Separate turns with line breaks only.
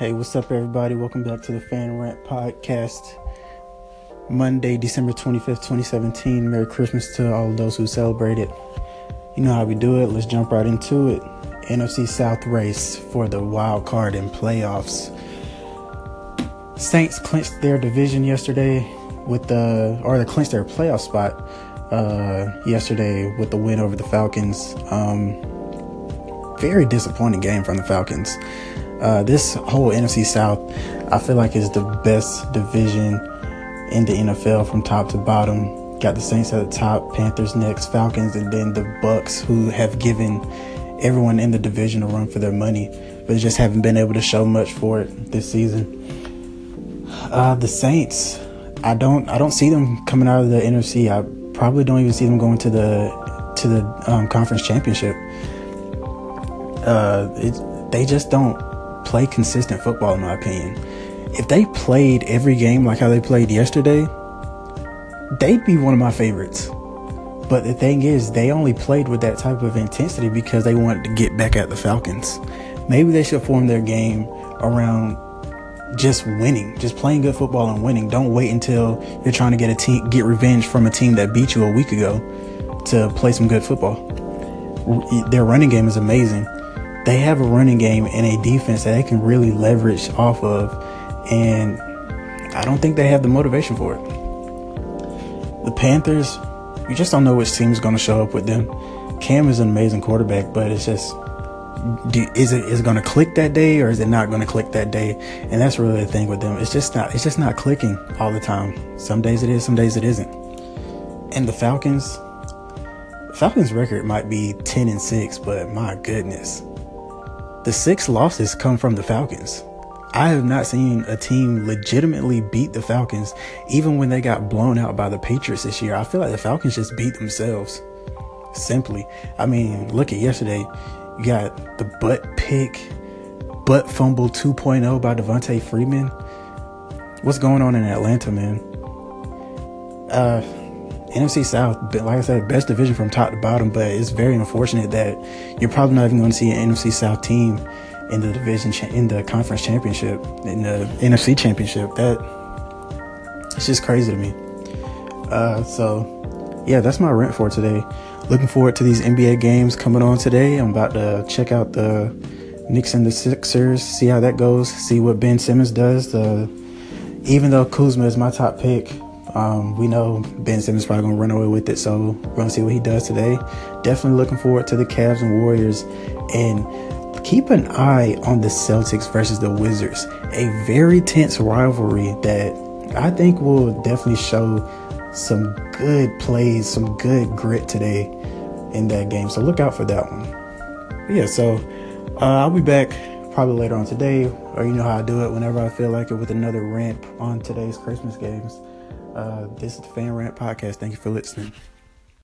Hey, what's up, everybody? Welcome back to the Fan Rant Podcast. Monday, December 25th, 2017. Merry Christmas to all of those who celebrated. You know how we do it. Let's jump right into it. NFC South race for the wild card and playoffs. Saints clinched their division yesterday with the, or they clinched their playoff spot uh, yesterday with the win over the Falcons. Um, very disappointing game from the Falcons. Uh, this whole NFC South, I feel like is the best division in the NFL from top to bottom. Got the Saints at the top, Panthers next, Falcons, and then the Bucks, who have given everyone in the division a run for their money, but just haven't been able to show much for it this season. Uh, the Saints, I don't, I don't see them coming out of the NFC. I probably don't even see them going to the to the um, conference championship. Uh, it, they just don't play consistent football, in my opinion. If they played every game like how they played yesterday, they'd be one of my favorites. But the thing is, they only played with that type of intensity because they wanted to get back at the Falcons. Maybe they should form their game around just winning, just playing good football and winning. Don't wait until you're trying to get a team, get revenge from a team that beat you a week ago to play some good football. Their running game is amazing they have a running game and a defense that they can really leverage off of. And I don't think they have the motivation for it. The Panthers, you just don't know which team is going to show up with them. Cam is an amazing quarterback, but it's just do, is it is it going to click that day or is it not going to click that day? And that's really the thing with them. It's just not it's just not clicking all the time. Some days it is, some days it isn't. And the Falcons, Falcons record might be 10 and 6, but my goodness. The six losses come from the Falcons. I have not seen a team legitimately beat the Falcons, even when they got blown out by the Patriots this year. I feel like the Falcons just beat themselves. Simply. I mean, look at yesterday. You got the butt pick, butt fumble 2.0 by Devonta Freeman. What's going on in Atlanta, man? Uh, NFC South, like I said, best division from top to bottom, but it's very unfortunate that you're probably not even going to see an NFC South team in the division, cha- in the conference championship, in the NFC championship. That it's just crazy to me. Uh, so, yeah, that's my rent for today. Looking forward to these NBA games coming on today. I'm about to check out the Knicks and the Sixers, see how that goes, see what Ben Simmons does. Uh, even though Kuzma is my top pick, um, we know Ben Simmons probably gonna run away with it, so we're gonna see what he does today. Definitely looking forward to the Cavs and Warriors, and keep an eye on the Celtics versus the Wizards. A very tense rivalry that I think will definitely show some good plays, some good grit today in that game. So look out for that one. But yeah, so uh, I'll be back probably later on today, or you know how I do it whenever I feel like it with another rant on today's Christmas games. Uh, this is the Fan Rant Podcast. Thank you for listening.